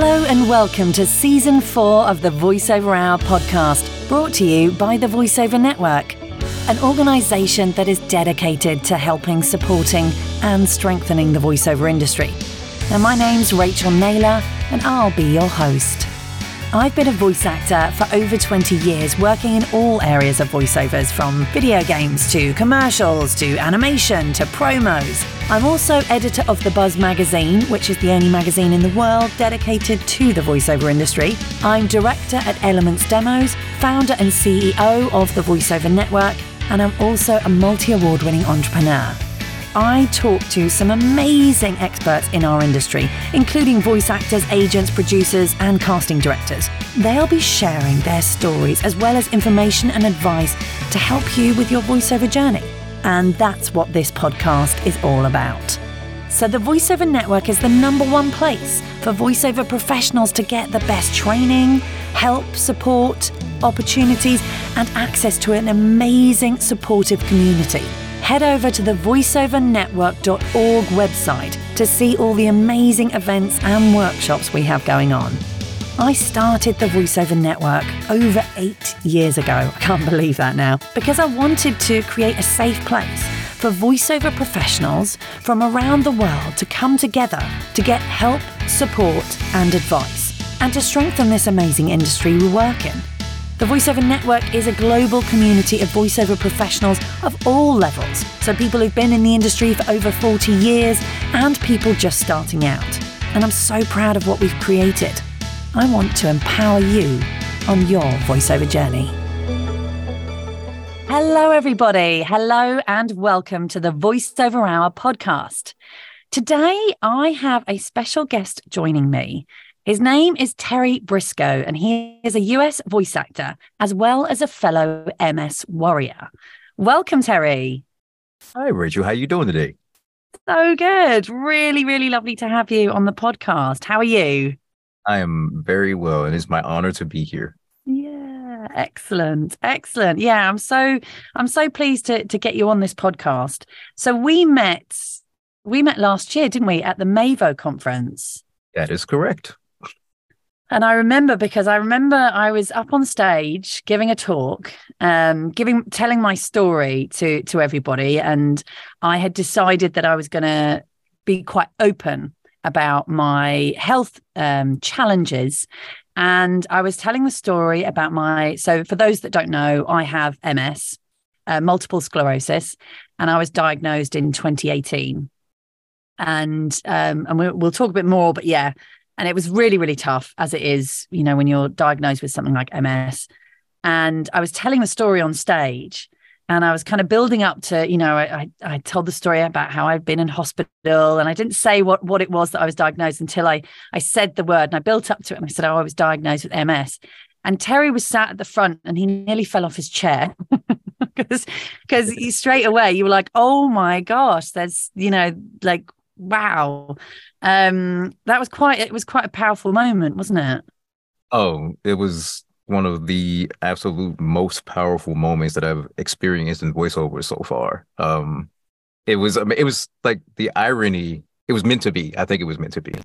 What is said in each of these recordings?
Hello and welcome to season four of the VoiceOver Hour podcast, brought to you by the VoiceOver Network, an organisation that is dedicated to helping, supporting, and strengthening the voiceover industry. And my name's Rachael Naylor, and I'll be your host. I've been a voice actor for over 20 years, working in all areas of voiceovers from video games to commercials to animation to promos. I'm also editor of The Buzz magazine, which is the only magazine in the world dedicated to the voiceover industry. I'm director at Elements Demos, founder and CEO of the VoiceOver Network, and I'm also a multi award winning entrepreneur. I talk to some amazing experts in our industry, including voice actors, agents, producers, and casting directors. They'll be sharing their stories as well as information and advice to help you with your voiceover journey. And that's what this podcast is all about. So, the VoiceOver Network is the number one place for voiceover professionals to get the best training, help, support, opportunities, and access to an amazing, supportive community head over to the voiceovernetwork.org website to see all the amazing events and workshops we have going on. I started the VoiceOver Network over eight years ago. I can't believe that now. Because I wanted to create a safe place for voiceover professionals from around the world to come together to get help, support, and advice, and to strengthen this amazing industry we work in. The VoiceOver Network is a global community of voiceover professionals of all levels, so people who've been in the industry for over 40 years and people just starting out. And I'm so proud of what we've created. I want to empower you on your voiceover journey. Hello, everybody. Hello, and welcome to the VoiceOver Hour podcast. Today, I have a special guest joining me. His name is Terry Briscoe, and he is a US voice actor as well as a fellow MS warrior. Welcome, Terry. Hi, Rachael. How are you doing today? So good. Really, really lovely to have you on the podcast. How are you? I am very well, and it's my honor to be here. Yeah, excellent, excellent. Yeah, I'm so I'm so pleased to to get you on this podcast. So we met we met last year, didn't we, at the Mavo conference? That is correct. And I remember because I remember I was up on stage giving a talk, um, giving telling my story to to everybody, and I had decided that I was going to be quite open about my health um, challenges. And I was telling the story about my. So, for those that don't know, I have MS, uh, multiple sclerosis, and I was diagnosed in 2018. And um, and we, we'll talk a bit more, but yeah, and it was really, really tough, as it is, you know, when you're diagnosed with something like MS. And I was telling the story on stage and I was kind of building up to, you know, I, I told the story about how I'd been in hospital and I didn't say what, what it was that I was diagnosed until I, I said the word and I built up to it and I said, oh, I was diagnosed with MS. And Terry was sat at the front and he nearly fell off his chair because because straight away you were like, oh my gosh, there's, you know, like, wow um that was quite it was quite a powerful moment wasn't it oh it was one of the absolute most powerful moments that i've experienced in voiceover so far um it was it was like the irony it was meant to be i think it was meant to be yeah.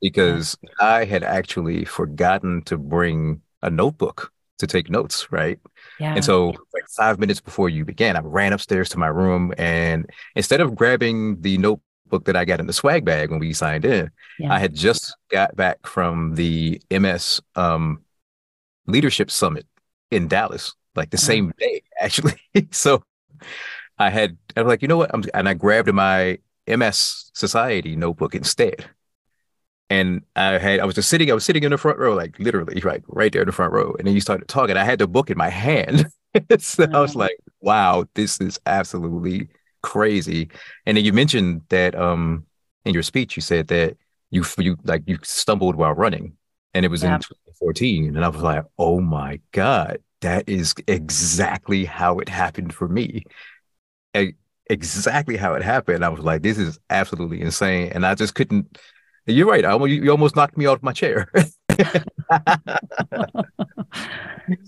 because yeah. i had actually forgotten to bring a notebook to take notes right yeah. and so like five minutes before you began i ran upstairs to my room and instead of grabbing the note book that I got in the swag bag when we signed in. Yeah. I had just got back from the MS um, Leadership Summit in Dallas, like the uh-huh. same day, actually. so I had, I was like, you know what? I'm, and I grabbed my MS Society notebook instead. And I had, I was just sitting, I was sitting in the front row, like literally, right, right there in the front row. And then you started talking. I had the book in my hand. so I was like, wow, this is absolutely crazy. And then you mentioned that um in your speech you said that you you like you stumbled while running, and it was yeah. in 2014, and I was like, oh my god, that is exactly how it happened for me. exactly how it happened. I was like, this is absolutely insane, and I just couldn't. You're right. I, you almost knocked me off my chair.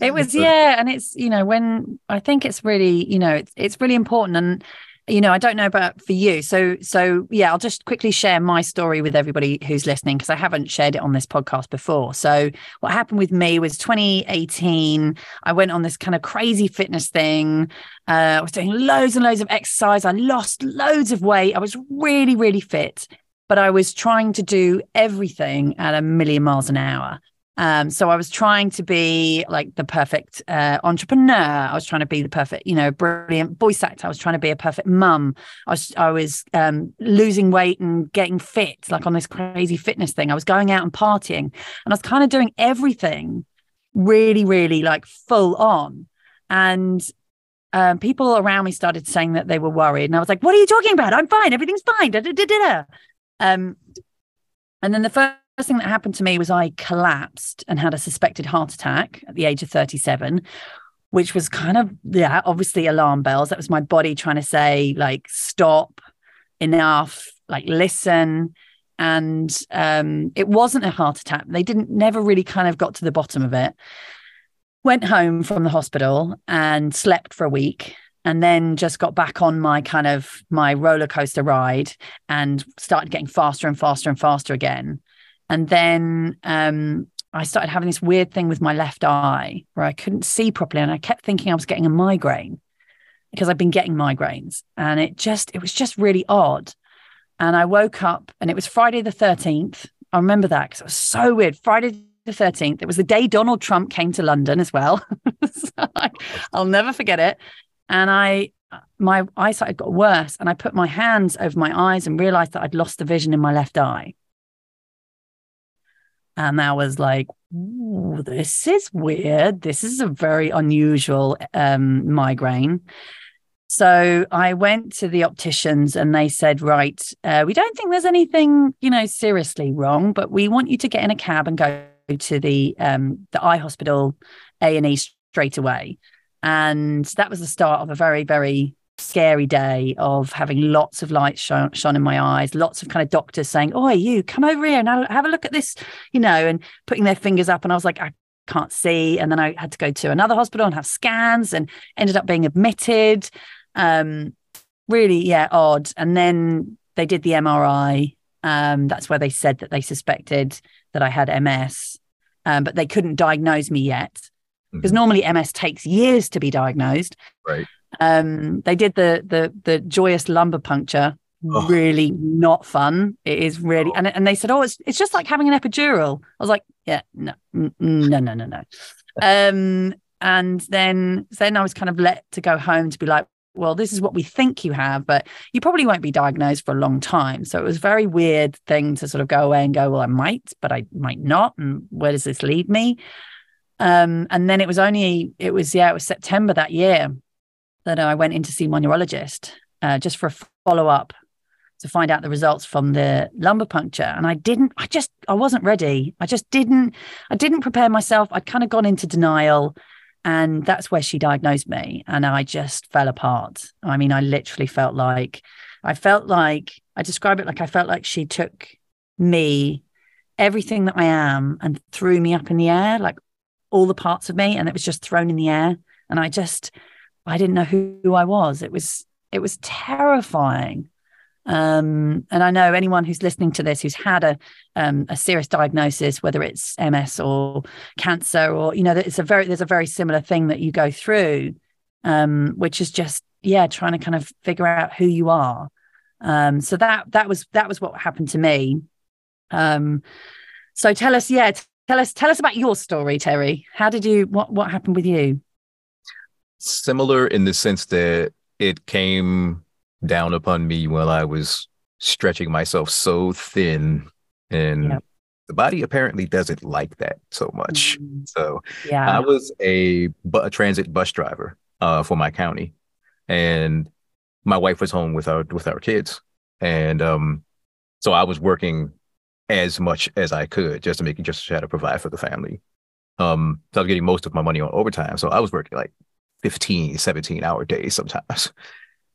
it was yeah and it's you know when i think it's really you know it's it's really important and you know, I don't know about for you. So, so yeah, I'll just quickly share my story with everybody who's listening because I haven't shared it on this podcast before. So, what happened with me was 2018. I went on this kind of crazy fitness thing. Uh, I was doing loads and loads of exercise. I lost loads of weight. I was really, really fit, but I was trying to do everything at a million miles an hour. Um, so I was trying to be like the perfect uh, entrepreneur. I was trying to be the perfect, you know, brilliant voice actor. I was trying to be a perfect mum. I was, I was um, losing weight and getting fit, like on this crazy fitness thing. I was going out and partying, and I was kind of doing everything really, really like full on. And um, people around me started saying that they were worried, and I was like, "What are you talking about? I'm fine. Everything's fine." Da, da, da, da. Um, and then the first first thing that happened to me was I collapsed and had a suspected heart attack at the age of 37, which was kind of, yeah, obviously alarm bells. That was my body trying to say, like, stop, enough, like, listen. And um, it wasn't a heart attack. They didn't, never really kind of got to the bottom of it. Went home from the hospital and slept for a week and then just got back on my kind of my roller coaster ride and started getting faster and faster and faster again and then um, I started having this weird thing with my left eye where I couldn't see properly. And I kept thinking I was getting a migraine because I've been getting migraines. And it just, it was just really odd. And I woke up and it was Friday the 13th. I remember that because it was so weird. Friday the 13th. It was the day Donald Trump came to London as well. so I, I'll never forget it. And I, my eyesight had got worse. And I put my hands over my eyes and realized that I'd lost the vision in my left eye. And I was like, this is weird. This is a very unusual um, migraine. So I went to the opticians and they said, right, uh, we don't think there's anything, you know, seriously wrong, but we want you to get in a cab and go to the um, the eye hospital A and E straight away. And that was the start of a very, very scary day of having lots of light shone, shone in my eyes, lots of kind of doctors saying, Oh, you come over here and have a look at this, you know, and putting their fingers up. And I was like, I can't see. And then I had to go to another hospital and have scans and ended up being admitted. Um, really, yeah, odd. And then they did the MRI. Um, that's where they said that they suspected that I had MS, um, but they couldn't diagnose me yet because mm-hmm. normally MS takes years to be diagnosed. Right. Um, they did the the the joyous lumbar puncture. Oh. Really not fun. It is really, oh. and and they said, oh, it's it's just like having an epidural. I was like, yeah, no, no, no, no, no. um, and then then I was kind of let to go home to be like, well, this is what we think you have, but you probably won't be diagnosed for a long time. So it was a very weird thing to sort of go away and go, well, I might, but I might not. And where does this lead me? Um, and then it was only, it was, yeah, it was September that year that I went in to see my neurologist uh, just for a follow up to find out the results from the lumbar puncture. And I didn't, I just, I wasn't ready. I just didn't, I didn't prepare myself. I'd kind of gone into denial. And that's where she diagnosed me. And I just fell apart. I mean, I literally felt like, I felt like, I describe it like I felt like she took me, everything that I am, and threw me up in the air, like all the parts of me. And it was just thrown in the air. And I just, I didn't know who, who I was. It was it was terrifying. Um, and I know anyone who's listening to this who's had a um, a serious diagnosis, whether it's MS or cancer, or you know, it's a very there's a very similar thing that you go through, um, which is just yeah, trying to kind of figure out who you are. Um, so that that was that was what happened to me. Um, so tell us, yeah, tell us tell us about your story, Terry. How did you what what happened with you? Similar in the sense that it came down upon me while I was stretching myself so thin and yep. the body apparently doesn't like that so much. Mm-hmm. So yeah. I was a, a transit bus driver uh, for my county and my wife was home with our with our kids and um so I was working as much as I could just to make just to try to provide for the family. Um, so I was getting most of my money on overtime. So I was working like 15, 17 hour days sometimes.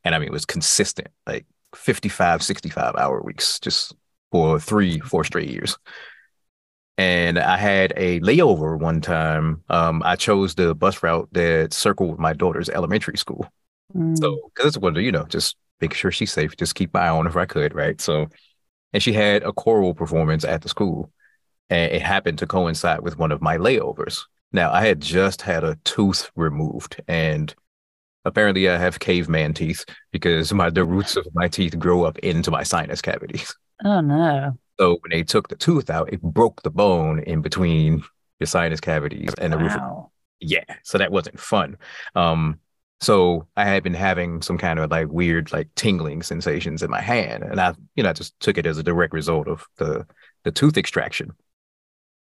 And I mean, it was consistent, like 55, 65 hour weeks, just for three, four straight years. And I had a layover one time. Um, I chose the bus route that circled my daughter's elementary school. Mm. So, because it's one of, you know, just making sure she's safe, just keep my eye on her if I could, right? So, and she had a choral performance at the school, and it happened to coincide with one of my layovers. Now, I had just had a tooth removed, and apparently, I have caveman teeth because my the roots of my teeth grow up into my sinus cavities. Oh no! So when they took the tooth out, it broke the bone in between your sinus cavities and the roof. Wow. Yeah, so that wasn't fun. Um, so I had been having some kind of like weird, like tingling sensations in my hand, and I, you know, I just took it as a direct result of the the tooth extraction.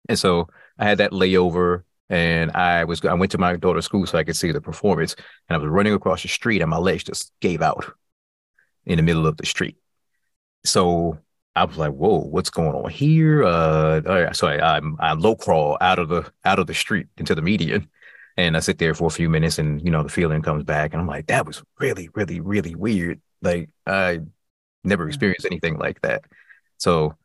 And so I had that layover, and I was I went to my daughter's school so I could see the performance, and I was running across the street, and my legs just gave out in the middle of the street. So I was like, "Whoa, what's going on here?" Uh, right, so I, I'm I low crawl out of the out of the street into the median, and I sit there for a few minutes, and you know the feeling comes back, and I'm like, "That was really, really, really weird." Like I never experienced anything like that. So,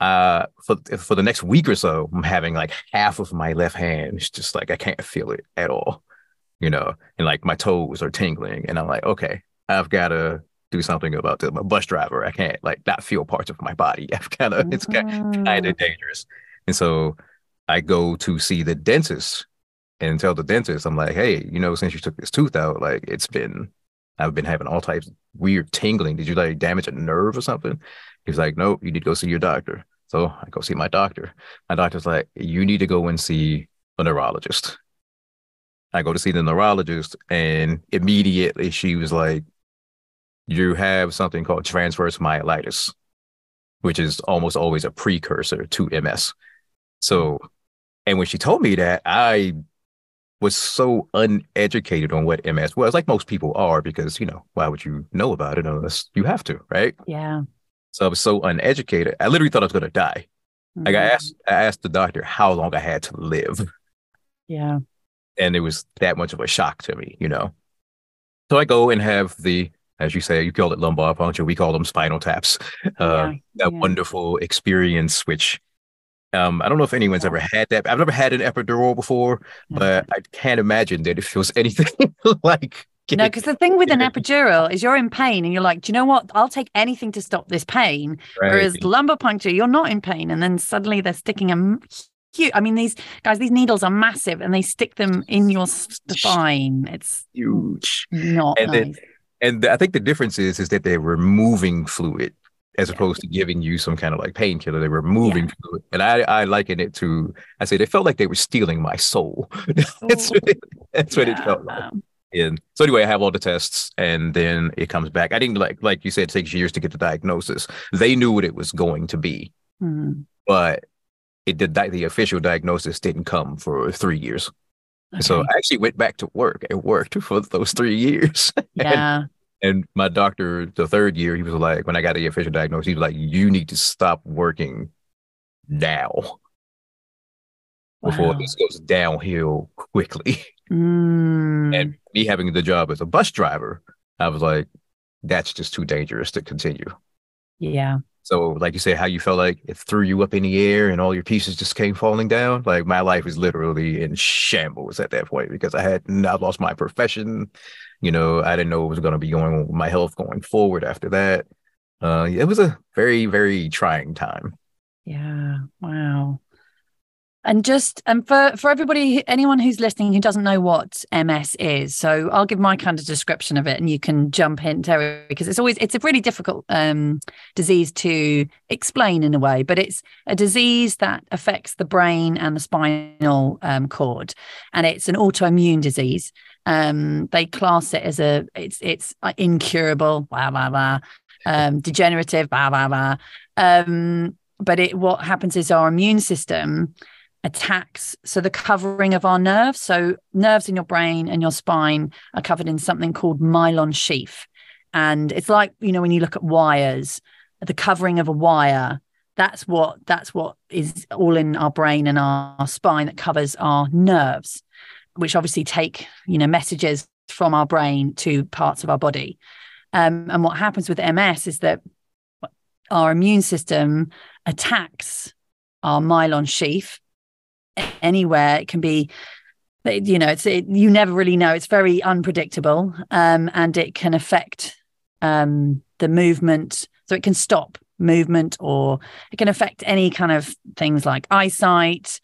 uh, for for the next week or so, I'm having like half of my left hand. It's just like I can't feel it at all, you know, and like my toes are tingling, and I'm like, okay, I've got to do something about this. A bus driver. I can't like not feel parts of my body. I've kind of it's kind of dangerous. And so I go to see the dentist and tell the dentist, I'm like, hey, you know, since you took this tooth out, like it's been I've been having all types of weird tingling. Did you like damage a nerve or something? He's like, nope, you need to go see your doctor. So I go see my doctor. My doctor's like, you need to go and see a neurologist. I go to see the neurologist, and immediately she was like, you have something called transverse myelitis, which is almost always a precursor to MS. So, and when she told me that, I was so uneducated on what MS was, like most people are, because, you know, why would you know about it unless you have to, right? Yeah. So I was so uneducated. I literally thought I was going to die. Like I Mhm. asked, I asked the doctor how long I had to live, Yeah. and it was that much of a shock to me, you know. So I go and have the, as you say, you call it lumbar puncture, we call them spinal taps. Uh, Yeah, that yeah. wonderful experience, which um, I don't know if anyone's ever had that. I've never had an epidural before, No. but I can't imagine that it feels anything like. No, because the thing with an epidural is you're in pain and you're like, do you know what? I'll take anything to stop this pain. Whereas lumbar puncture, you're not in pain. And then suddenly they're sticking a huge, I mean, these guys, these needles are massive and they stick them in your spine. It's huge. not And then- And I think the difference is is that they're removing fluid as Yeah. opposed to giving you some kind of like painkiller. They're removing fluid, and I I liken it to I said it felt like they were stealing my soul. that's oh, what it, that's what it felt like. And so anyway, I have all the tests, and then it comes back. I didn't like like you said, it takes years to get the diagnosis. They knew what it was going to be, Hmm. but it did. The official diagnosis didn't come for three years. So I actually went back to work. It worked for those three years. yeah. And my doctor, the third year, he was like, when I got the official diagnosis, he was like, you need to stop working now before Wow. this goes downhill quickly. Mm. And me having the job as a bus driver, I was like, that's just too dangerous to continue. yeah. So, like you said, how you felt like it threw you up in the air and all your pieces just came falling down. Like my life was literally in shambles at that point because I had I lost my profession. You know, I didn't know what was going to be going on with my health going forward after that. Uh, it was a very, very trying time. Yeah. Wow. And just and for for everybody, anyone who's listening who doesn't know what MS is, so I'll give my kind of description of it, and you can jump in, Terry, because it's always it's a really difficult um, disease to explain in a way, but it's a disease that affects the brain and the spinal um, cord, and it's an autoimmune disease. Um, they class it as a it's it's incurable, blah blah blah, um, degenerative, blah blah blah. Um, but it what happens is our immune system attacks. So the covering of our nerves so nerves in your brain and your spine are covered in something called myelin sheath. And it's like you know when you look at wires the covering of a wire that's what that's what is all in our brain and our spine that covers our nerves which obviously take you know messages from our brain to parts of our body. Um, and what happens with ms is that our immune system attacks our myelin sheath anywhere it can be you know it's it, you never really know it's very unpredictable um, and it can affect um, the movement, so it can stop movement or it can affect any kind of things like eyesight,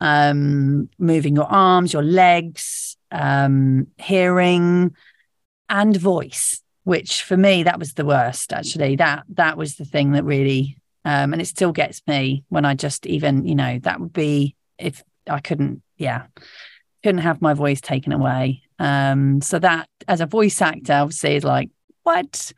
um, moving your arms, your legs, um, hearing, and voice. Which for me, that was the worst. Actually, that that was the thing that really, um, and it still gets me when I just even, you know, that would be if I couldn't, yeah, couldn't have my voice taken away. Um, so that as a voice actor, obviously, is like what?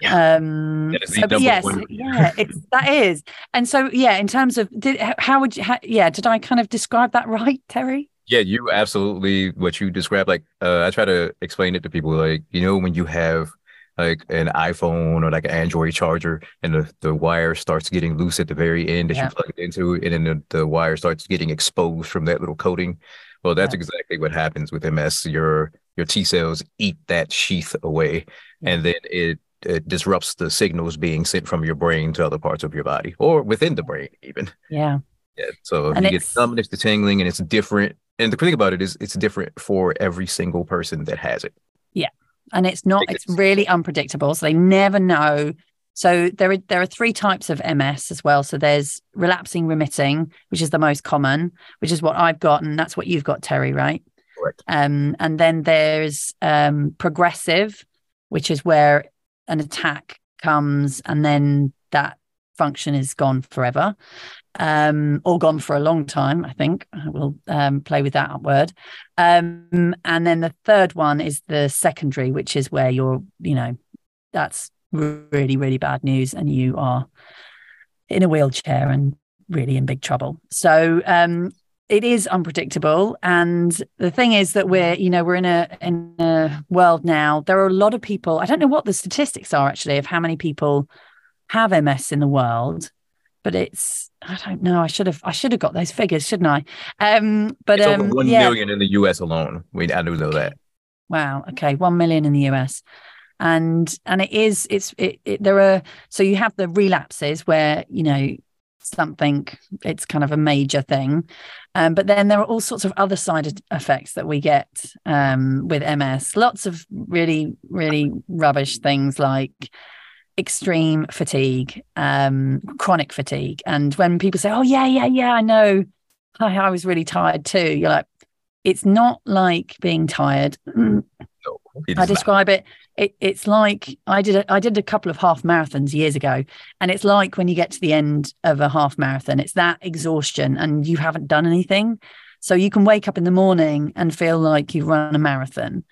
Yeah. Um, so, yes, yeah, it's that is. And so, yeah, in terms of, did how would you, how, yeah, did I kind of describe that right, Terry? Yeah, you absolutely what you described. Like, uh, I try to explain it to people. Like, you know, when you have like an iPhone or like an Android charger, and the, the wire starts getting loose at the very end that yeah. you plug it into, and then the, the wire starts getting exposed from that little coating. Well, that's yeah. exactly what happens with MS. Your your T cells eat that sheath away, and then it it disrupts the signals being sent from your brain to other parts of your body or within the brain, even. Yeah. Yeah. So and you get numbness, the tingling, and it's different. And the thing about it is, it's different for every single person that has it. Yeah, and it's not. It's really unpredictable. So they never know so there are there are three types of MS as well. So there's relapsing remitting, which is the most common, which is what I've got, and that's what you've got, Terry, right? Correct. Um, and then there's um, progressive, which is where an attack comes and then that function is gone forever um, or gone for a long time, I think. I will um, play with that word. Um, and then the third one is the secondary, which is where you're, you know, that's really, really bad news and you are in a wheelchair and really in big trouble. So um, it is unpredictable. And the thing is that we're, you know, we're in a in a world now. There are a lot of people. I don't know what the statistics are actually of how many people have MS in the world, but it's I don't know. I should have I should have got those figures, shouldn't I? Um, but it's um, over one yeah. million in the US alone. We I do know that. Wow. Okay, one million in the US and and it is it's it, it, there are so you have the relapses where you know something it's kind of a major thing um, but then there are all sorts of other side effects that we get um, with ms lots of really really rubbish things like extreme fatigue um, chronic fatigue. And when people say oh yeah yeah yeah i know. I, I was really tired too you're like it's not like being tired. No, i describe it it, it's like I did a, I did a couple of half marathons years ago, and it's like when you get to the end of a half marathon, it's that exhaustion, and you haven't done anything. So you can wake up in the morning and feel like you've run a marathon,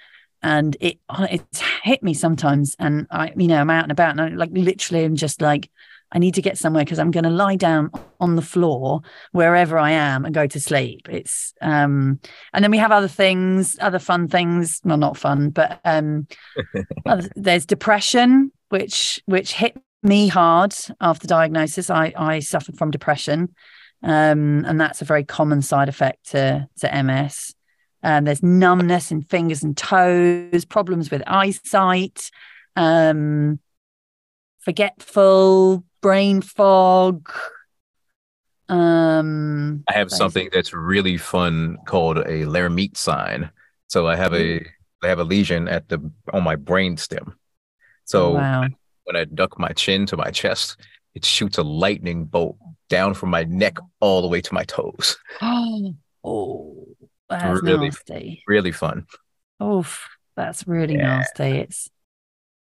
and it it's hit me sometimes, and I you know I'm out and about, and I like literally I'm just like I need to get somewhere because I'm going to lie down on the floor wherever I am and go to sleep. It's um, and then we have other things, other fun things. Well, not fun, but um, there's depression, which which hit me hard after diagnosis. I I suffered from depression, um, and that's a very common side effect to to MS. Um, there's numbness in fingers and toes, problems with eyesight, um, forgetful, brain fog. Um, I have something that's really fun called a Lhermitte sign. So I have a I have a lesion at the on my brain stem. So wow. when I duck my chin to my chest, it shoots a lightning bolt down from my neck all the way to my toes. Oh, oh that's really, nasty. Really fun. Oh, that's really yeah. nasty. It's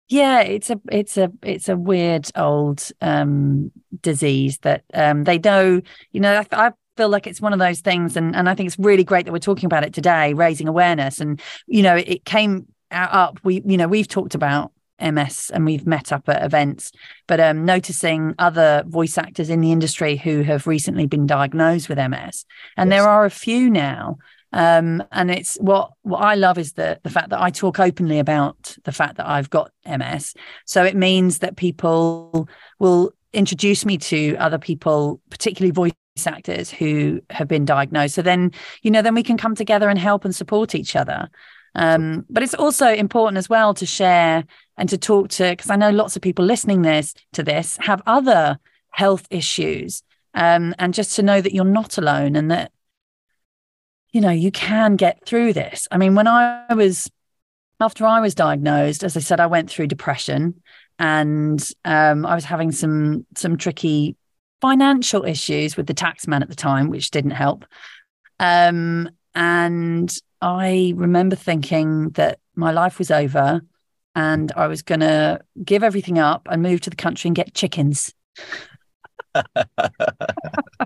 yeah, it's a it's a it's a weird old um, disease that um, they know. You know, I, I feel like it's one of those things, and and I think it's really great that we're talking about it today, raising awareness. And you know, it came up. We you know we've talked about MS and we've met up at events, but um, noticing other voice actors in the industry who have recently been diagnosed with MS, and yes. there are a few now um, and it's what what I love is the the fact that I talk openly about the fact that I've got MS. So it means that people will introduce me to other people, particularly voice actors who have been diagnosed. So then, you know, then we can come together and help and support each other. Um, but it's also important as well to share and to talk to because I know lots of people listening this to this have other health issues. Um, and just to know that you're not alone and that you know, you can get through this. I mean, when I was after I was diagnosed, as I said, I went through depression and um, I was having some some tricky financial issues with the tax man at the time, which didn't help. Um, and I remember thinking that my life was over and I was going to give everything up and move to the country and get chickens.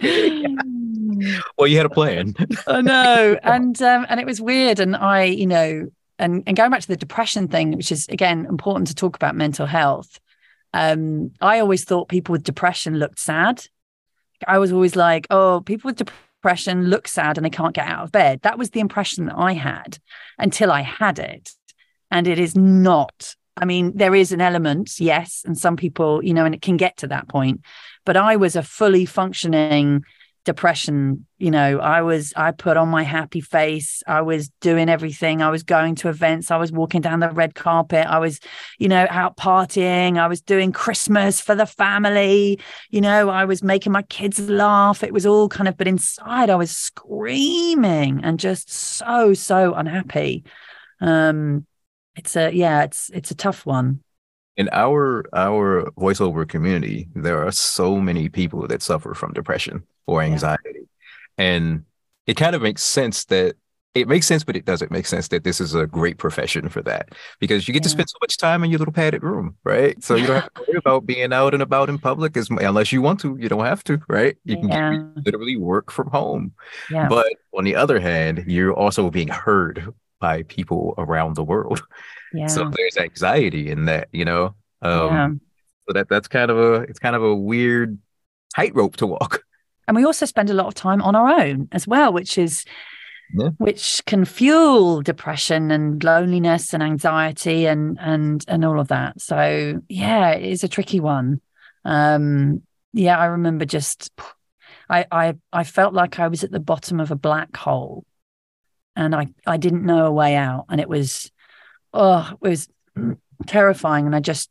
well, you had a plan. I know, and um, and it was weird, and I, you know, and and going back to the depression thing, which is again important to talk about mental health. Um, I always thought people with depression looked sad. I was always like, oh, people with depression look sad and they can't get out of bed. That was the impression that I had until I had it, and it is not. I mean, there is an element, yes, and some people, you know, and it can get to that point. But I was a fully functioning depression you know i was i put on my happy face i was doing everything i was going to events i was walking down the red carpet i was you know out partying i was doing christmas for the family you know i was making my kids laugh it was all kind of but inside i was screaming and just so so unhappy. Um it's a yeah it's it's a tough one in our our voiceover community there are so many people that suffer from depression or anxiety yeah. and it kind of makes sense that it makes sense but it doesn't make sense that this is a great profession for that because you get yeah. to spend so much time in your little padded room right so you don't have to worry about being out and about in public as unless you want to you don't have to right you can yeah. literally work from home but on the other hand you're also being heard by people around the world yeah. So there's anxiety in that, you know. Um, yeah. So that that's kind of a it's kind of a weird tightrope to walk. And we also spend a lot of time on our own as well, which is yeah. which can fuel depression and loneliness and anxiety and and and all of that. So yeah, it is a tricky one. Um, yeah, I remember just I I I felt like I was at the bottom of a black hole and I I didn't know a way out and it was oh, it was terrifying. And I just,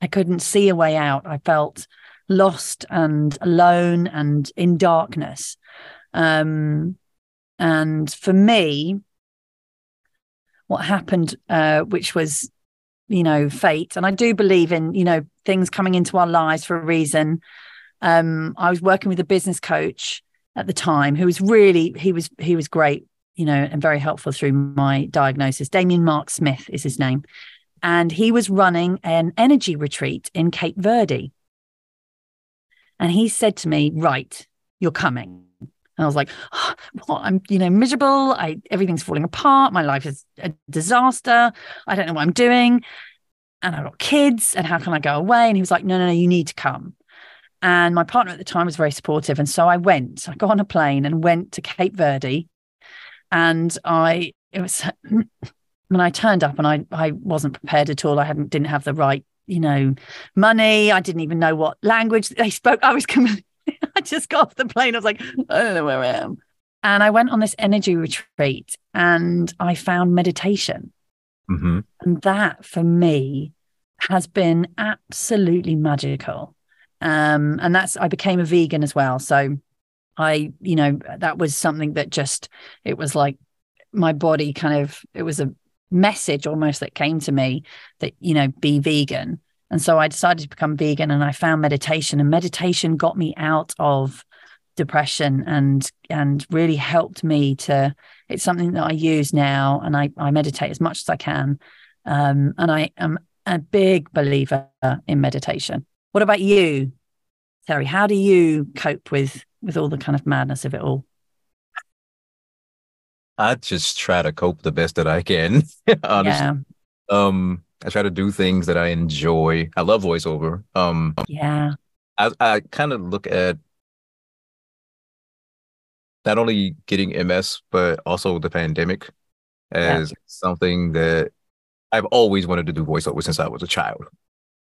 I couldn't see a way out. I felt lost and alone and in darkness. Um, and for me, what happened, uh, which was, you know, fate, and I do believe in, you know, things coming into our lives for a reason. Um, I was working with a business coach at the time who was really, he was, he was great you know, and very helpful through my diagnosis. Damien Mark Smith is his name. And he was running an energy retreat in Cape Verde. And he said to me, Right, you're coming. And I was like, ah, oh, well, I'm, you know, miserable. I everything's falling apart. My life is a disaster. I don't know what I'm doing. And I've got kids. And how can I go away? And he was like, No, no, no, you need to come. And my partner at the time was very supportive. And so I went. I got on a plane and went to Cape Verde and I it was when I turned up and I I wasn't prepared at all. I hadn't didn't have the right you know money. I didn't even know what language they spoke. I was coming. I just got off the plane. I was like, I don't know where I am. And I went on this energy retreat and I found meditation. Mm-hmm. And that for me has been absolutely magical. Um, and that's, I became a vegan as well. So I, you know, that was something that just, it was like my body kind of, it was a message almost that came to me that, you know, be vegan. And so I decided to become vegan and I found meditation and meditation got me out of depression and and really helped me to it's something that I use now and I, I meditate as much as I can. Um, and I am a big believer in meditation. What about you, Terry? How do you cope with with all the kind of madness of it all? I just try to cope the best that I can. honestly. Yeah. Um, I try to do things that I enjoy. I love voiceover. Um, yeah. I I kind of look at not only getting MS but also the pandemic as yeah. something that I've always wanted to do voiceover since I was a child.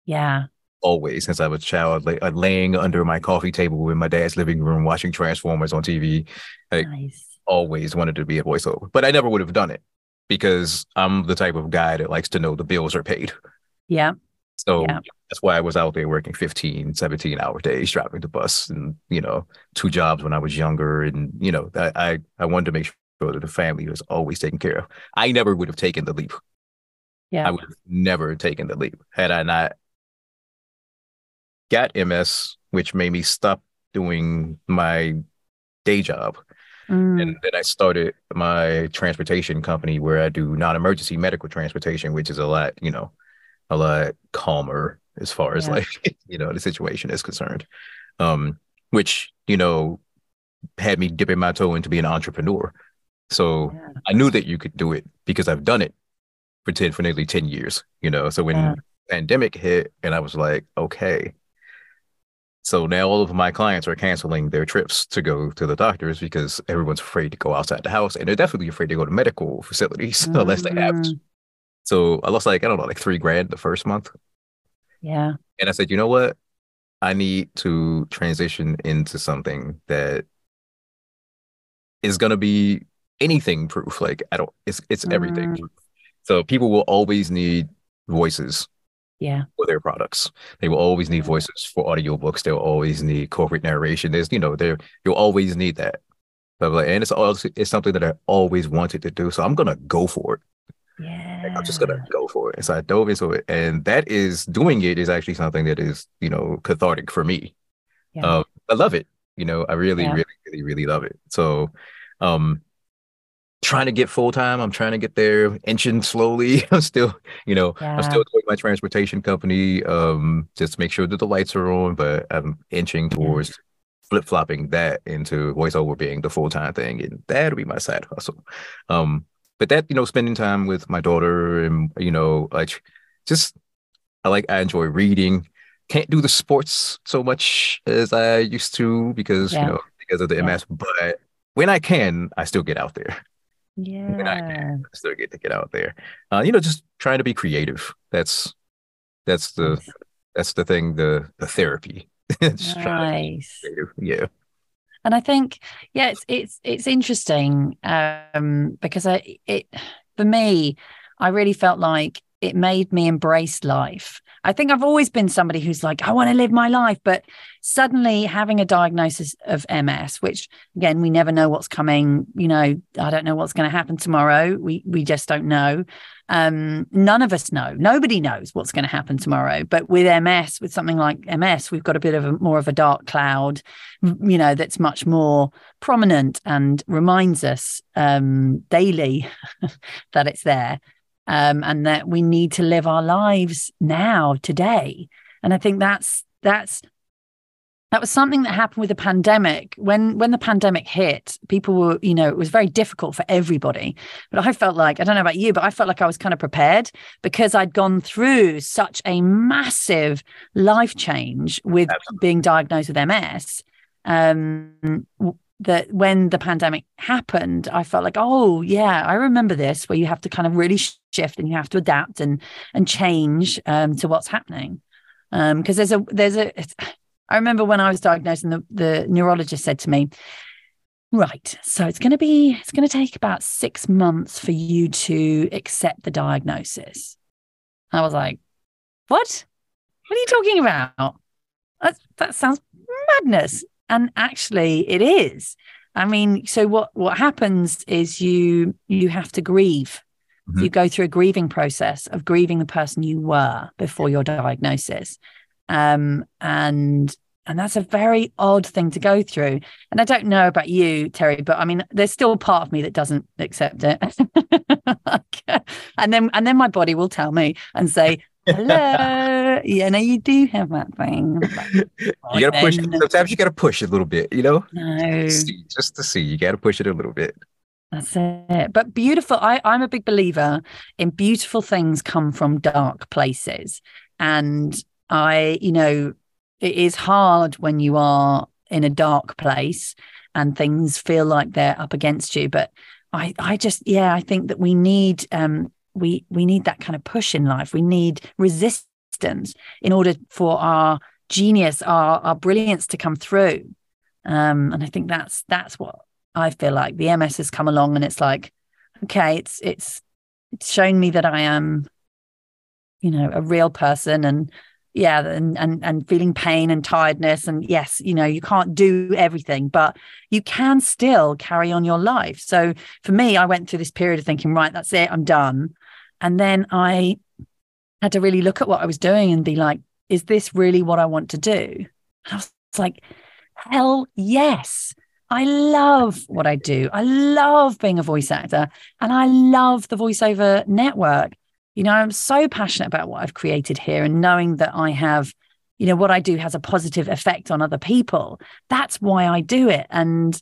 Yeah always since I was a child, like uh, laying under my coffee table in my dad's living room watching Transformers on TV. Like, nice. always wanted to be a voiceover, but I never would have done it because I'm the type of guy that likes to know the bills are paid. Yeah. So yeah. that's why I was out there working 15, 17 hour days, driving the bus and, you know, two jobs when I was younger. And, you know, I, I, I wanted to make sure sure that the family was always taken care of. I never would have taken the leap. Yeah. I would have never taken the leap had I not got MS, which made me stop doing my day job. Mm. And then I started my transportation company where I do non-emergency medical transportation, which is a lot, you know, a lot calmer as far as Yeah. like, you know, the situation is concerned. Um, which, you know, had me dipping my toe into being an entrepreneur. So Yeah. I knew that you could do it because I've done it for 10 for nearly 10 years, you know. So when Yeah. pandemic hit and I was like, okay. So now all of my clients are canceling their trips to go to the doctors because everyone's afraid to go outside the house and they're definitely afraid to go to medical facilities unless they have to. Mm. So I lost like, I don't know, like three grand the first month. Yeah. And I said, you know what? I need to transition into something that is gonna be anything proof. Like I don't it's it's everything Mm. proof. So people will always need voices Yeah. for their products. They will always need voices for audiobooks. They'll always need corporate narration. There's, you know, there you'll always need that. But and it's also it's something that I always wanted to do. So I'm gonna go for it. Yeah. Like, I'm just gonna go for it. And so I dove into it. And that is doing it is actually something that is, you know, cathartic for me. Yeah. Um, I love it. You know, I really, Yeah. really, really, really love it. So um trying to get full time. I'm trying to get there, inching slowly. I'm still, you know, Yeah. I'm still doing my transportation company, um, just make sure that the lights are on, but I'm inching towards flip flopping that into voiceover being the full time thing, and that'll be my side hustle. Um, but that you know, spending time with my daughter and you know, like just I like I enjoy reading. Can't do the sports so much as I used to because Yeah. you know because of the Yeah. MS, but when I can, I still get out there. When I Yeah. I still get to get out there. Uh, you know, just trying to be creative. That's that's the Nice. that's the thing. The the therapy. Just trying to be Nice. Yeah. And I think, yeah, it's it's it's interesting um, because I it for me, I really felt like it made me embrace life. I think I've always been somebody who's like, I want to live my life, but suddenly having a diagnosis of MS, which again we never know what's coming. You know, I don't know what's going to happen tomorrow. We we just don't know. Um, none of us know. Nobody knows what's going to happen tomorrow. But with MS, with something like MS, we've got a bit of a more of a dark cloud you know that's much more prominent and reminds us um, daily that it's there um, and that we need to live our lives now today. And i think that's that's that was something that happened with the pandemic. When when the pandemic hit people were you know it was very difficult for everybody. But i felt like i don't know about you but i felt like i was kind of prepared because i'd gone through such a massive life change with being diagnosed with ms um that when the pandemic happened i felt like oh yeah i remember this where you have to kind of really shift and you have to adapt and and change um to what's happening. Um because there's a there's a i remember when i was diagnosed and the, the neurologist said to me right so it's going to be it's going to take about six months for you to accept the diagnosis. I was like what? What are you talking about? That, that sounds madness and actually it is. I mean so what what happens is you you have to grieve. Mhm. you go through a grieving process of grieving the person you were before your diagnosis. Um and and that's a very odd thing to go through. And i don't know about you terry but i mean there's still part of me that doesn't accept it. And then and then my body will tell me and say hello yeah no you do have that thing you gotta push. then- Sometimes you gotta push a little bit. You know, no see, just to see. You gotta push it a little bit. That's it. But beautiful. I, I'm a big believer in beautiful things come from dark places. And I, you know, it is hard when you are in a dark place and things feel like they're up against you. But I, I just, yeah, I think that we need, um, we, we need that kind of push in life. We need resistance in order for our genius, our, our brilliance to come through. Um, and I think that's, that's what I feel like the MS has come along and it's like, okay, it's it's it's shown me that I am, you know, a real person and yeah and, and and feeling pain and tiredness and yes you know you can't do everything but you can still carry on your life so for me i went through this period of thinking right that's it i'm done and then i had to really look at what i was doing and be like is this really what i want to do? And i was like hell yes. I love what I do. I love being a voice actor and I love the voiceover network. You know i'm so passionate about what i've created here and knowing that i have you know what i do has a positive effect on other people. That's why i do it. And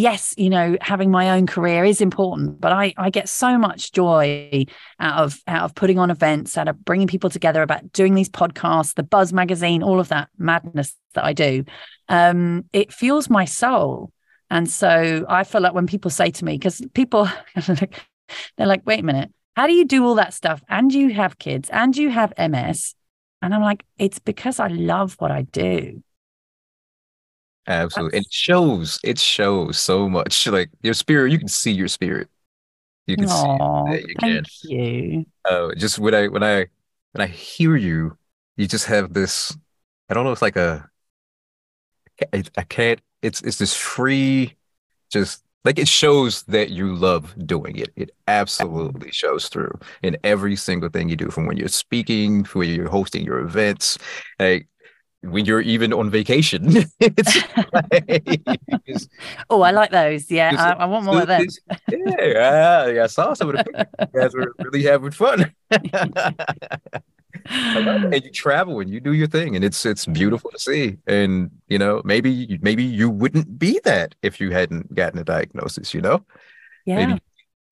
yes you know having my own career is important but i i get so much joy out of out of putting on events out of bringing people together about doing these podcasts the buzz magazine all of that madness that i do um it fuels my soul and so i feel like when people say to me because people they're like wait a minute how do you do all that stuff? And you have kids and you have MS. And I'm like, it's because I love what I do. Absolutely. It shows, it shows so much. Like your spirit, you can see your spirit. You can Aww, see it. You thank can. you. Oh, just when I when I when I hear you, you just have this, I don't know, it's like a I, I can't, it's it's this free, just like it shows that you love doing it. It absolutely shows through in every single thing you do, from when you're speaking, when you're hosting your events, like when you're even on vacation. it's like, oh, I like those. Yeah, I, I, want more of them. yeah, I, I saw some of the pictures. You guys were really having fun and you travel and you do your thing and it's it's beautiful to see and you know maybe maybe you wouldn't be that if you hadn't gotten a diagnosis you know yeah maybe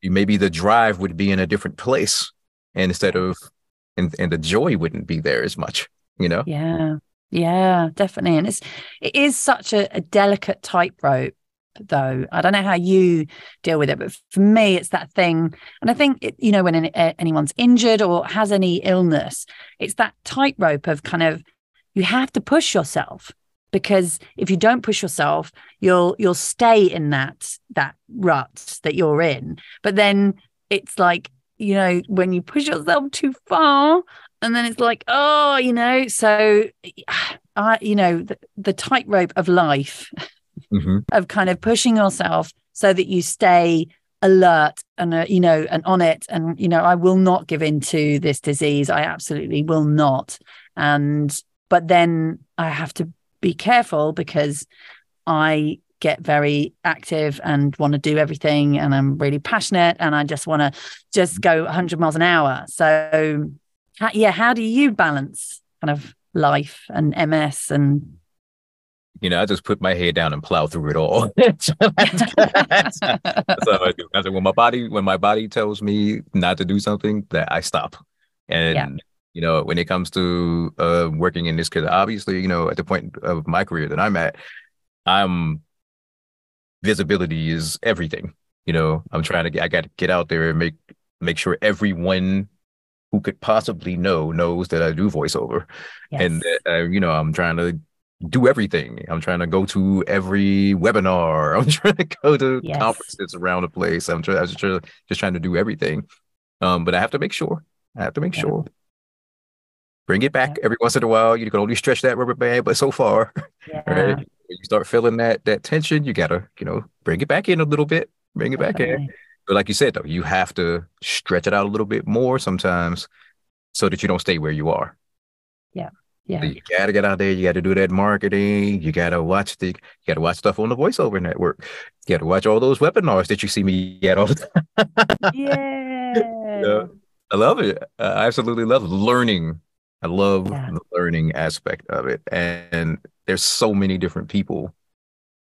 maybe the drive would be in a different place and instead of and and the joy wouldn't be there as much you know yeah yeah definitely and it's it is such a, a delicate tightrope though. I don't know how you deal with it, but for me, it's that thing. And I think, it, you know, when any, anyone's injured or has any illness, it's that tightrope of kind of, you have to push yourself because if you don't push yourself you'll you'll stay in that that rut that you're in but then it's like you know when you push yourself too far and then it's like oh you know so i you know the, the tightrope of life mm-hmm. of kind of pushing yourself so that you stay alert and uh, you know and on it. And you know i will not give in to this disease. I absolutely will not. And but then i have to be careful because i get very active and want to do everything and i'm really passionate and i just want to just go 100 miles an hour. So yeah how do you balance kind of life and ms and you know, I just put my head down and plow through it all. that's, that's, how I do. That's when my body, when my body tells me not to do something, that I stop. And yeah. you know, when it comes to uh, working in this, because obviously, you know, at the point of my career that I'm at, I'm visibility is everything. You know, I'm trying to get, I got to get out there and make make sure everyone who could possibly know knows that I do voiceover, yes. and uh, you know, I'm trying to do everything. I'm trying to go to every webinar. I'm trying to go to yes. conferences around the place. I'm trying, I was just, just trying to do everything. Um, but I have to make sure. I have to make yeah. sure. Bring it back yeah. every once in a while. You can only stretch that rubber band, but so far, yeah. right? When you start feeling that that tension, you gotta, you know, bring it back in a little bit. Bring it back in. But like you said, though, you have to stretch it out a little bit more sometimes, so that you don't stay where you are. Yeah. Yeah. you gotta get out there. You gotta do that marketing. You gotta watch the. You gotta watch stuff on the voiceover network. You gotta watch all those webinars that you see me at all the time. yeah. I love it. I absolutely love learning. I love yeah. the learning aspect of it, and there's so many different people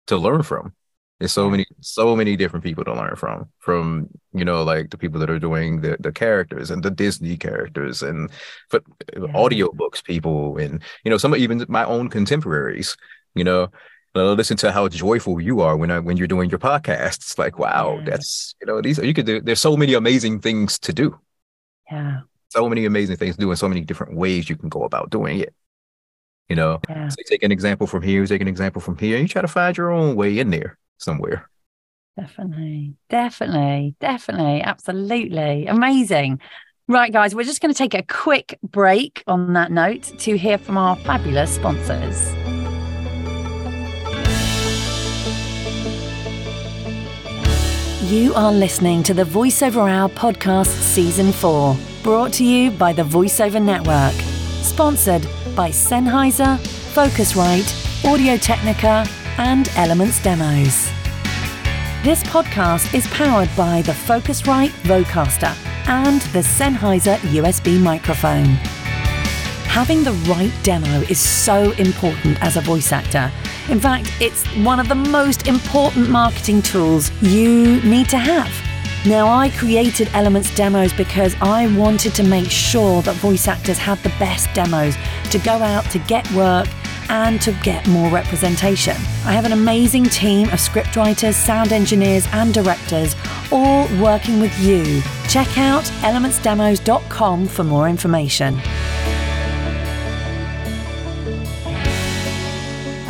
to learn from. There's so many, so many different people to learn from. From you know, like the people that are doing the the characters and the Disney characters, and but yeah. audio books people, and you know, some even my own contemporaries. You know, listen to how joyful you are when I, when you're doing your podcast. It's like, wow, yeah. that's you know, these you could do. There's so many amazing things to do. Yeah, so many amazing things to do, and so many different ways you can go about doing it. You know, yeah. so take an example from here, take an example from here, and you try to find your own way in there somewhere. Definitely, definitely, definitely, absolutely amazing. Right, guys, we're just going to take a quick break on that note to hear from our fabulous sponsors. You are listening to the VoiceOver Hour podcast season 4, brought to you by the VoiceOver Network, sponsored by Sennheiser, Focusrite, Audio Technica, and Elements Demos. This podcast is powered by the Focusrite Vocaster and the Sennheiser USB microphone. Having the right demo is so important as a voice actor. In fact, it's one of the most important marketing tools you need to have. Now, I created Elements demos because I wanted to make sure that voice actors had the best demos to go out to get work and to get more representation. I have an amazing team of scriptwriters, sound engineers, and directors all working with you. Check out elementsdemos.com for more information.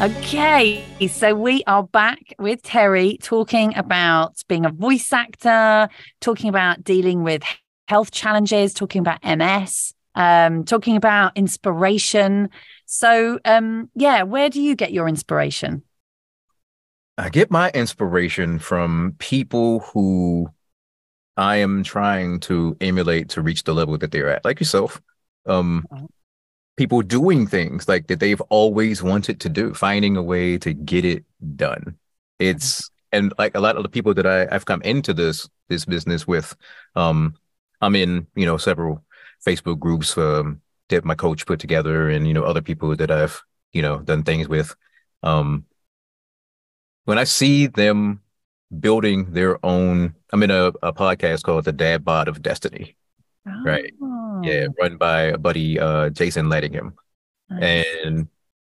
Okay, so we are back with Terry talking about being a voice actor, talking about dealing with health challenges, talking about MS, um, talking about inspiration. So, um, yeah, where do you get your inspiration? I get my inspiration from people who I am trying to emulate to reach the level that they're at, like yourself. Um. People doing things like that they've always wanted to do, finding a way to get it done. It's and like a lot of the people that I, I've come into this this business with, um, I'm in you know several Facebook groups um, that my coach put together, and you know other people that I've you know done things with. Um, when I see them building their own, I'm in a, a podcast called The Dad Bod of Destiny, oh. right? Yeah, run by a buddy, uh, Jason Lettingham. Nice. And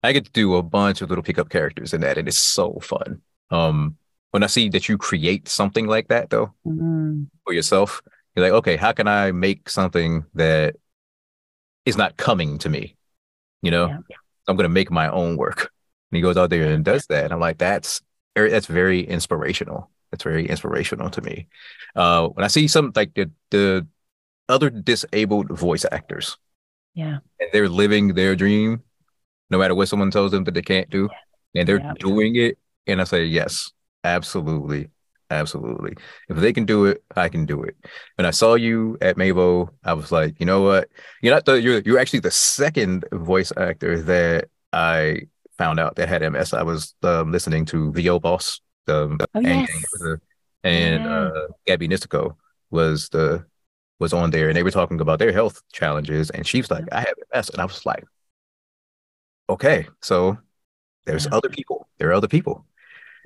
I get to do a bunch of little pickup characters in that, and it's so fun. Um, when I see that you create something like that, though, mm-hmm. for yourself, you're like, okay, how can I make something that is not coming to me? You know, yeah. I'm going to make my own work. And he goes out there and does that. And I'm like, that's that's very inspirational. That's very inspirational to me. Uh, when I see some like the the other disabled voice actors, yeah, and they're living their dream, no matter what someone tells them that they can't do, yeah. and they're yeah. doing it, and I say yes, absolutely, absolutely. If they can do it, I can do it. When I saw you at Mavo, I was like, you know what? You're not the you're you're actually the second voice actor that I found out that had MS. I was um, listening to VO Boss, um, oh, and, yes. and yeah. uh, Gabby Nistico was the was on there, and they were talking about their health challenges, and she was like, "I have MS," and I was like, "Okay, so there's yeah. other people. There are other people."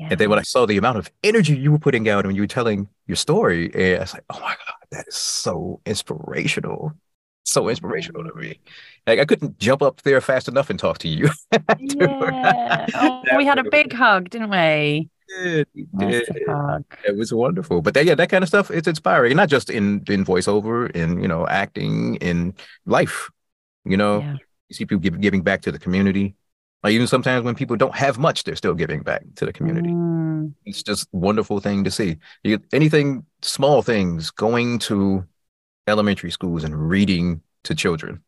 Yeah. And then when I saw the amount of energy you were putting out when you were telling your story, eh, I was like, "Oh my god, that is so inspirational!" so inspirational to me. Like I couldn't jump up there fast enough and talk to you. yeah. Oh, we had a big hug, didn't we? Did, did. It was wonderful. But that, yeah, that kind of stuff it's inspiring. Not just in in voiceover, in you know, acting, in life. You know, yeah. you see people give, giving back to the community. Like even sometimes when people don't have much, they're still giving back to the community. Mm. It's just wonderful thing to see. You, anything small things going to elementary schools and reading to children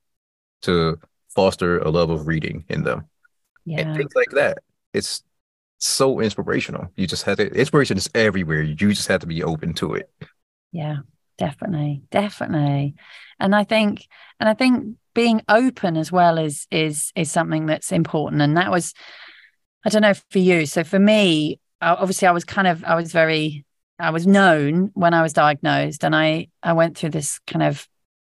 to foster a love of reading in them. Yeah. And things like that. It's so inspirational. You just have to, inspiration is everywhere. You just have to be open to it. Yeah, definitely. Definitely. And I think, and I think being open as well is, is, is something that's important. And that was, I don't know for you. So for me, obviously I was kind of, I was very I was known when I was diagnosed, and I I went through this kind of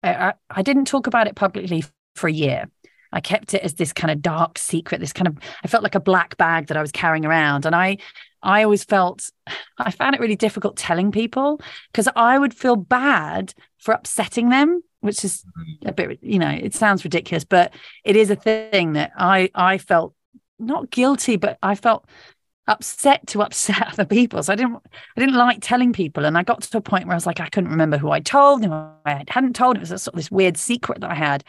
I, I didn't talk about it publicly for a year. I kept it as this kind of dark secret, this kind of I felt like a black bag that I was carrying around. And I I always felt I found it really difficult telling people because I would feel bad for upsetting them, which is a bit, you know, it sounds ridiculous, but it is a thing that I I felt not guilty, but I felt upset to upset other people. So I didn't I didn't like telling people. And I got to a point where I was like, I couldn't remember who I told, who I hadn't told. It was a sort of this weird secret that I had.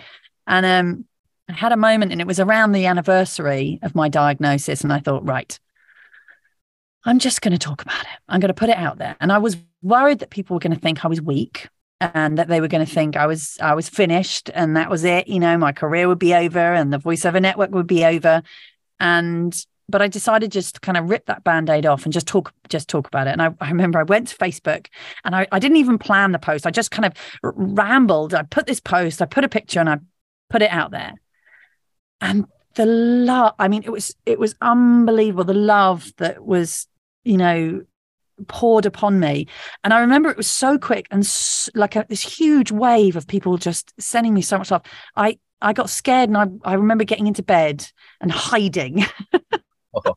And um, I had a moment and it was around the anniversary of my diagnosis. And I thought, right, I'm just going to talk about it. I'm going to put it out there. And I was worried that people were going to think I was weak and that they were going to think I was I was finished and that was it. You know, my career would be over and the voiceover network would be over. And but I decided just to kind of rip that band-aid off and just talk just talk about it. And I, I remember I went to Facebook and I, I didn't even plan the post. I just kind of rambled. I put this post, I put a picture and I put it out there. And the love, I mean, it was it was unbelievable. The love that was, you know, poured upon me. And I remember it was so quick and like a, this huge wave of people just sending me so much love. I I got scared and I, I remember getting into bed and hiding. I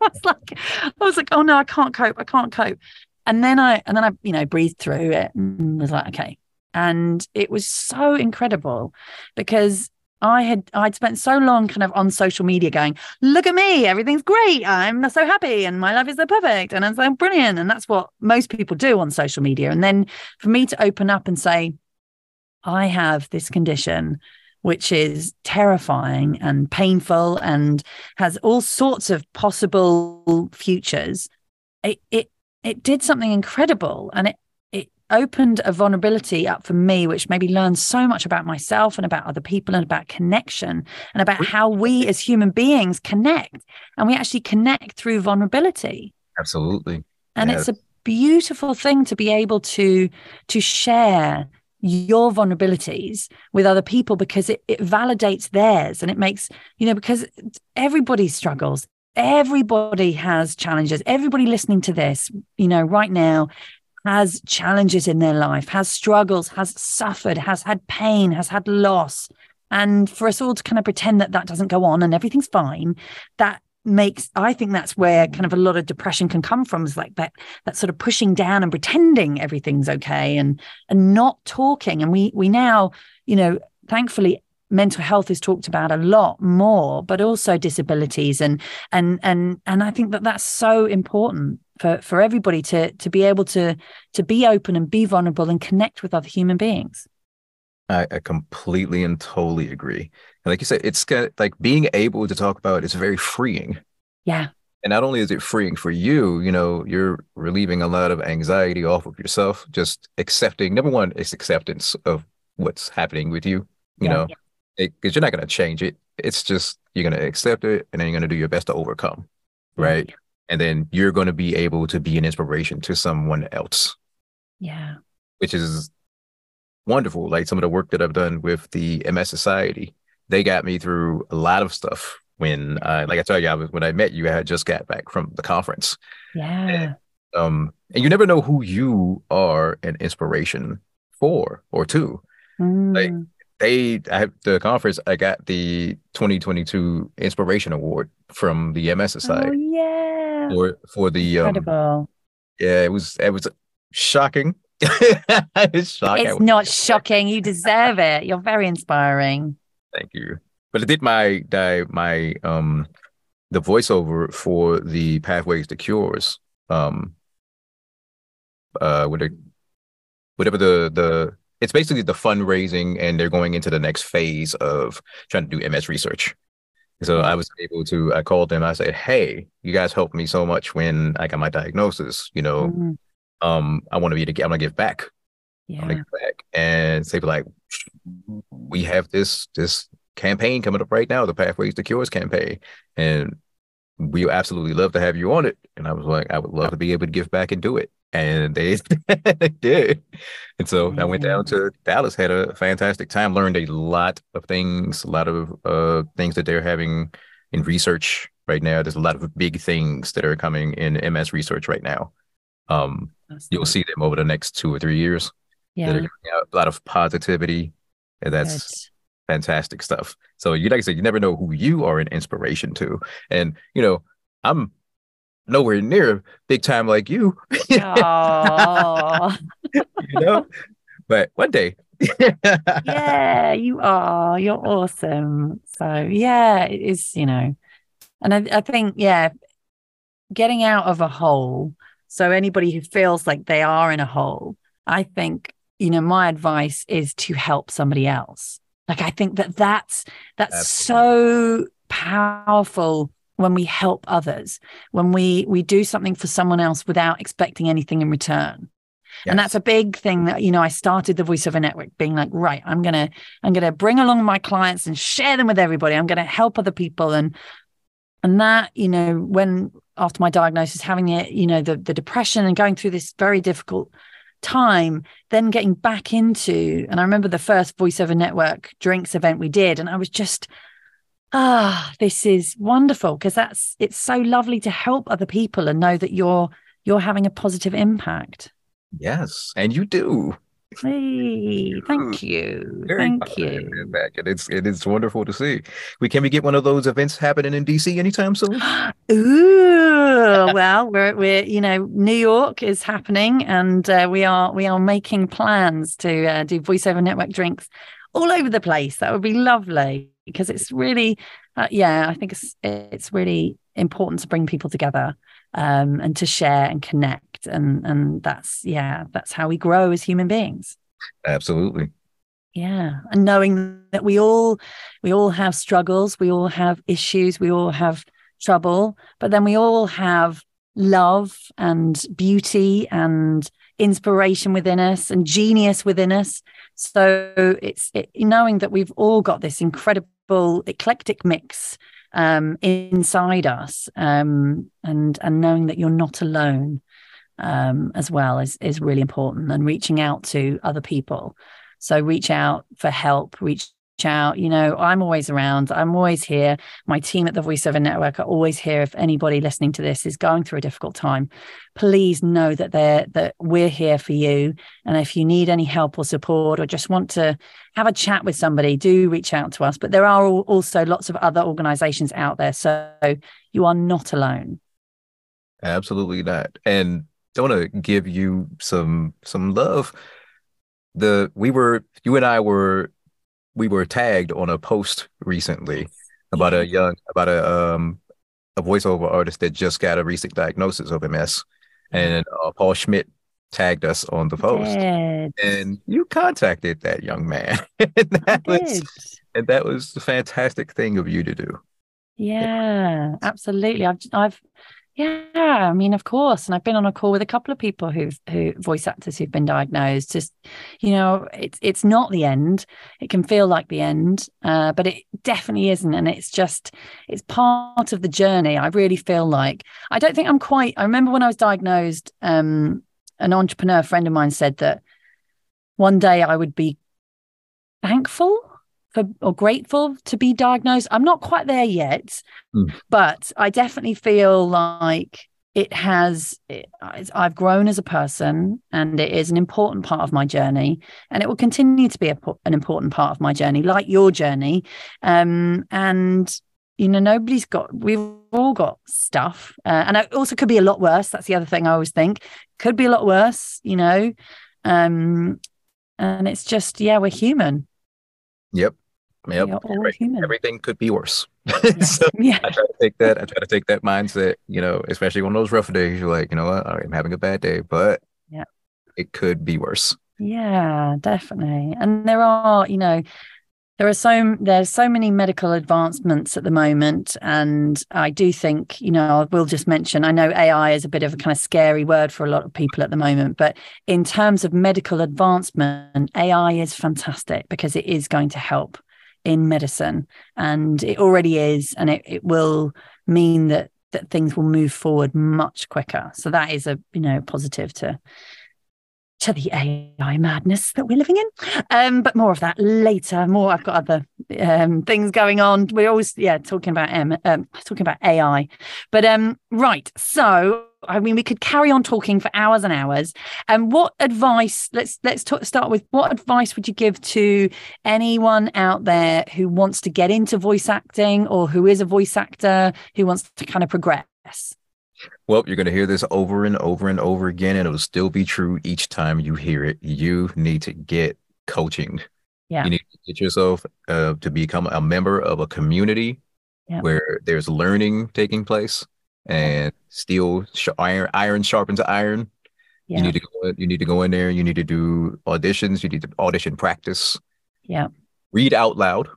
was like, I was like, oh no, I can't cope. I can't cope. And then I, and then I, you know, breathed through it and was like, okay. And it was so incredible because I had I'd spent so long kind of on social media going, look at me, everything's great. I'm so happy and my life is so perfect and I'm so brilliant. And that's what most people do on social media. And then for me to open up and say, I have this condition which is terrifying and painful and has all sorts of possible futures, it it it did something incredible and it opened a vulnerability up for me which made me learn so much about myself and about other people and about connection and about how we as human beings connect and we actually connect through vulnerability absolutely and yeah. it's a beautiful thing to be able to to share your vulnerabilities with other people because it, it validates theirs and it makes, you know, because everybody struggles. Everybody has challenges. Everybody listening to this, you know, right now has challenges in their life, has struggles, has suffered, has had pain, has had loss. And for us all to kind of pretend that that doesn't go on and everything's fine, that makes i think that's where kind of a lot of depression can come from is like that that sort of pushing down and pretending everything's okay and and not talking and we we now you know thankfully mental health is talked about a lot more but also disabilities and and and and i think that that's so important for for everybody to to be able to to be open and be vulnerable and connect with other human beings I, I completely and totally agree. And like you said, it's like being able to talk about it is very freeing. Yeah. And not only is it freeing for you, you know, you're relieving a lot of anxiety off of yourself, just accepting. Number one is acceptance of what's happening with you, you yeah, know, because you're not going to change it. It's just you're going to accept it and then you're going to do your best to overcome. Right. Yeah. And then you're going to be able to be an inspiration to someone else. Yeah. Which is wonderful. Like some of the work that I've done with the MS Society, they got me through a lot of stuff. When, uh, like I tell you, I was when I met you, I had just got back from the conference. Yeah. And, um, and you never know who you are an inspiration for or to. Mm. Like they, at the conference, I got the 2022 Inspiration Award from the MS Society. Oh yeah. For for the um, incredible. Yeah, it was it was shocking it's shocking. It's not shocking. You deserve it. You're very inspiring. Thank you. But I did my my um the voiceover for the Pathways to Cures. Um uh with the whatever the the it's basically the fundraising and they're going into the next phase of trying to do MS research. So I was able to I called them, I said, Hey, you guys helped me so much when I got my diagnosis, you know. Mm-hmm um, I want to be to I'm gonna give back. Yeah. I'm gonna give back. And say like, we have this this campaign coming up right now, the Pathways to Cures campaign, and we absolutely love to have you on it. And I was like, I would love to be able to give back and do it. And they, they did. And so mm-hmm. I went down to Dallas, had a fantastic time, learned a lot of things, a lot of uh, things that they're having in research right now. There's a lot of big things that are coming in MS research right now. Um, you'll see them over the next two or three years. Yeah, a lot of positivity, and that's. Fantastic stuff. So you like I said, you never know who you are an inspiration to, and you know I'm nowhere near big time like you. you know, but one day. yeah, you are. You're awesome. So yeah, it is. You know, and I, I think yeah, getting out of a hole so anybody who feels like they are in a hole, I think, you know, my advice is to help somebody else. Like I think that that's that's Absolutely. so powerful when we help others, when we we do something for someone else without expecting anything in return. Yes. And that's a big thing that, you know, I started the voiceover network being like, right, I'm going to, I'm to bring along my clients and share them with everybody. I'm going to help other people. And, and that, you know, when after my diagnosis, having it, you know, the, the depression and going through this very difficult time then getting back into and i remember the first voiceover network drinks event we did and i was just ah this is wonderful because that's it's so lovely to help other people and know that you're you're having a positive impact. Yes and you do Hey, thank you. Very thank you. Back. And it's it is wonderful to see. We can we get one of those events happening in DC anytime soon? Ooh, well, we're we're you know New York is happening, and uh, we are we are making plans to uh, do voiceover network drinks all over the place. That would be lovely because it's really, uh, yeah, I think it's it's really important to bring people together um, and to share and connect. And and that's yeah that's how we grow as human beings. Absolutely. Yeah. And knowing that we all we all have struggles we all have issues we all have trouble but then we all have love and beauty and inspiration within us and genius within us. So it's it, knowing that we've all got this incredible eclectic mix um, inside us, um, and and knowing that you're not alone um, as well is is really important, and reaching out to other people. So reach out for help, reach out. You know, I'm always around. I'm always here. My team at the VoiceOver Network are always here. If anybody listening to this is going through a difficult time, please know that they're that we're here for you. And if you need any help or support, or just want to have a chat with somebody, do reach out to us. But there are also lots of other organizations out there, so you are not alone. Absolutely not. And I want to give you some some love. The we were you and I were we were tagged on a post recently about a young about a um a voiceover artist that just got a recent diagnosis of MS, and uh, Paul Schmidt tagged us on the post, and you contacted that young man, and that was and that was a fantastic thing of you to do. Yeah, absolutely. I've I've yeah, I mean, of course. And I've been on a call with a couple of people who've who voice actors who've been diagnosed. Just, you know, it's it's not the end. It can feel like the end, uh, but it definitely isn't. And it's just it's part of the journey. I really feel like I don't think I'm quite. I remember when I was diagnosed, um, an entrepreneur friend of mine said that one day I would be thankful for or grateful to be diagnosed. I'm not quite there yet, mm. but I definitely feel like it has it, I've grown as a person and it is an important part of my journey and it will continue to be a, an important part of my journey like your journey. Um, and you know nobody's got we've all got stuff uh, and it also could be a lot worse. That's the other thing i always think. Could be a lot worse you know? Um and it's just yeah we're human. Yep Yep. Everything, everything could be worse. Yeah. so yeah. I try to take that. I try to take that mindset, you know, especially on those rough days. You're like, you know what? I'm having a bad day, but yeah, it could be worse. Yeah, definitely. And there are, you know, there are so there's so many medical advancements at the moment, and I do think, you know, I will just mention. I know AI is a bit of a kind of scary word for a lot of people at the moment, but in terms of medical advancement, AI is fantastic because it is going to help in medicine and it already is and it, it will mean that that things will move forward much quicker so that is a you know positive to to the AI madness that we're living in. Um, but more of that later. More, I've got other um, things going on. We're always, yeah, talking about M, um, talking about AI. But um, right, so I mean, we could carry on talking for hours and hours. And what advice? Let's let's talk, start with what advice would you give to anyone out there who wants to get into voice acting or who is a voice actor who wants to kind of progress? Well, you're going to hear this over and over and over again, and it'll still be true each time you hear it. You need to get coaching. Yeah. You need to get yourself uh, to become a member of a community yeah. where there's learning taking place and steel sh- iron iron sharpens iron. Yeah. You need to go. You need to go in there. You need to do auditions. You need to audition practice. Yeah. Read out loud.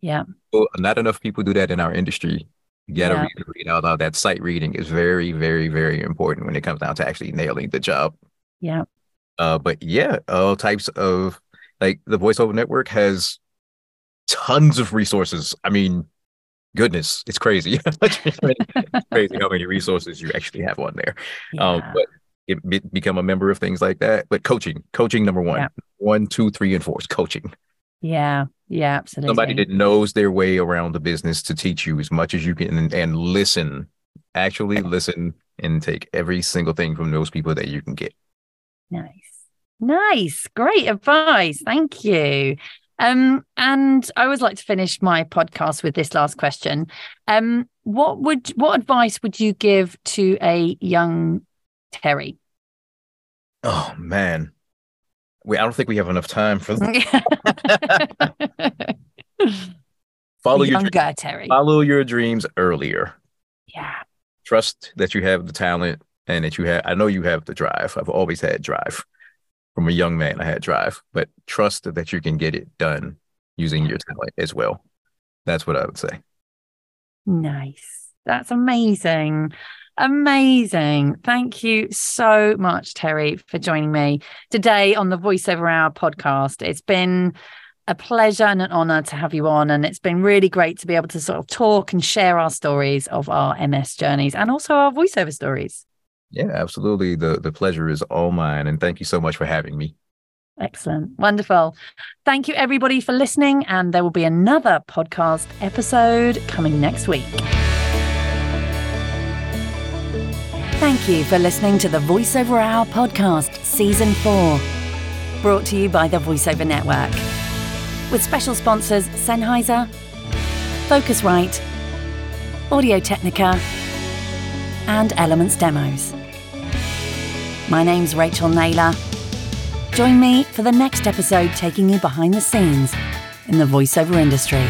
Yeah. Well, not enough people do that in our industry. You got to yeah. read, read out loud. That sight reading is very, very, very important when it comes down to actually nailing the job. Yeah. Uh, but yeah, all types of like the voiceover network has tons of resources. I mean, goodness, it's crazy. it's crazy how many resources you actually have on there. Um, but it, be- become a member of things like that. But coaching, coaching number one, Yeah. one, two, three, and four is coaching. yeah. Yeah. Absolutely. Somebody that knows their way around the business to teach you as much as you can and, and listen, actually listen and take every single thing from those people that you can get. Nice. Nice. Great advice. Thank you. Um, and I always like to finish my podcast with this last question. Um, what would what advice would you give to a young Terry? Oh man. Wait, I don't think we have enough time for follow your dreams. Terry. follow your dreams earlier. Yeah. Trust that you have the talent and that you have I know you have the drive. I've always had drive. From a young man, I had drive, but trust that you can get it done using your talent as well. That's what I would say. Nice. That's amazing. Amazing. Thank you so much, Terry, for joining me today on the Voiceover Hour podcast. It's been a pleasure and an honor to have you on. And it's been really great to be able to sort of talk and share our stories of our MS journeys and also our voiceover stories. Yeah, absolutely. The the pleasure is all mine. And thank you so much for having me. Excellent. Wonderful. Thank you, everybody, for listening. And there will be another podcast episode coming next week. Thank you for listening to the VoiceOver Hour podcast, Season 4, brought to you by the VoiceOver Network, with special sponsors Sennheiser, Focusrite, Audio Technica, and Elements Demos. My name's Rachael Naylor. Join me for the next episode taking you behind the scenes in the voiceover industry.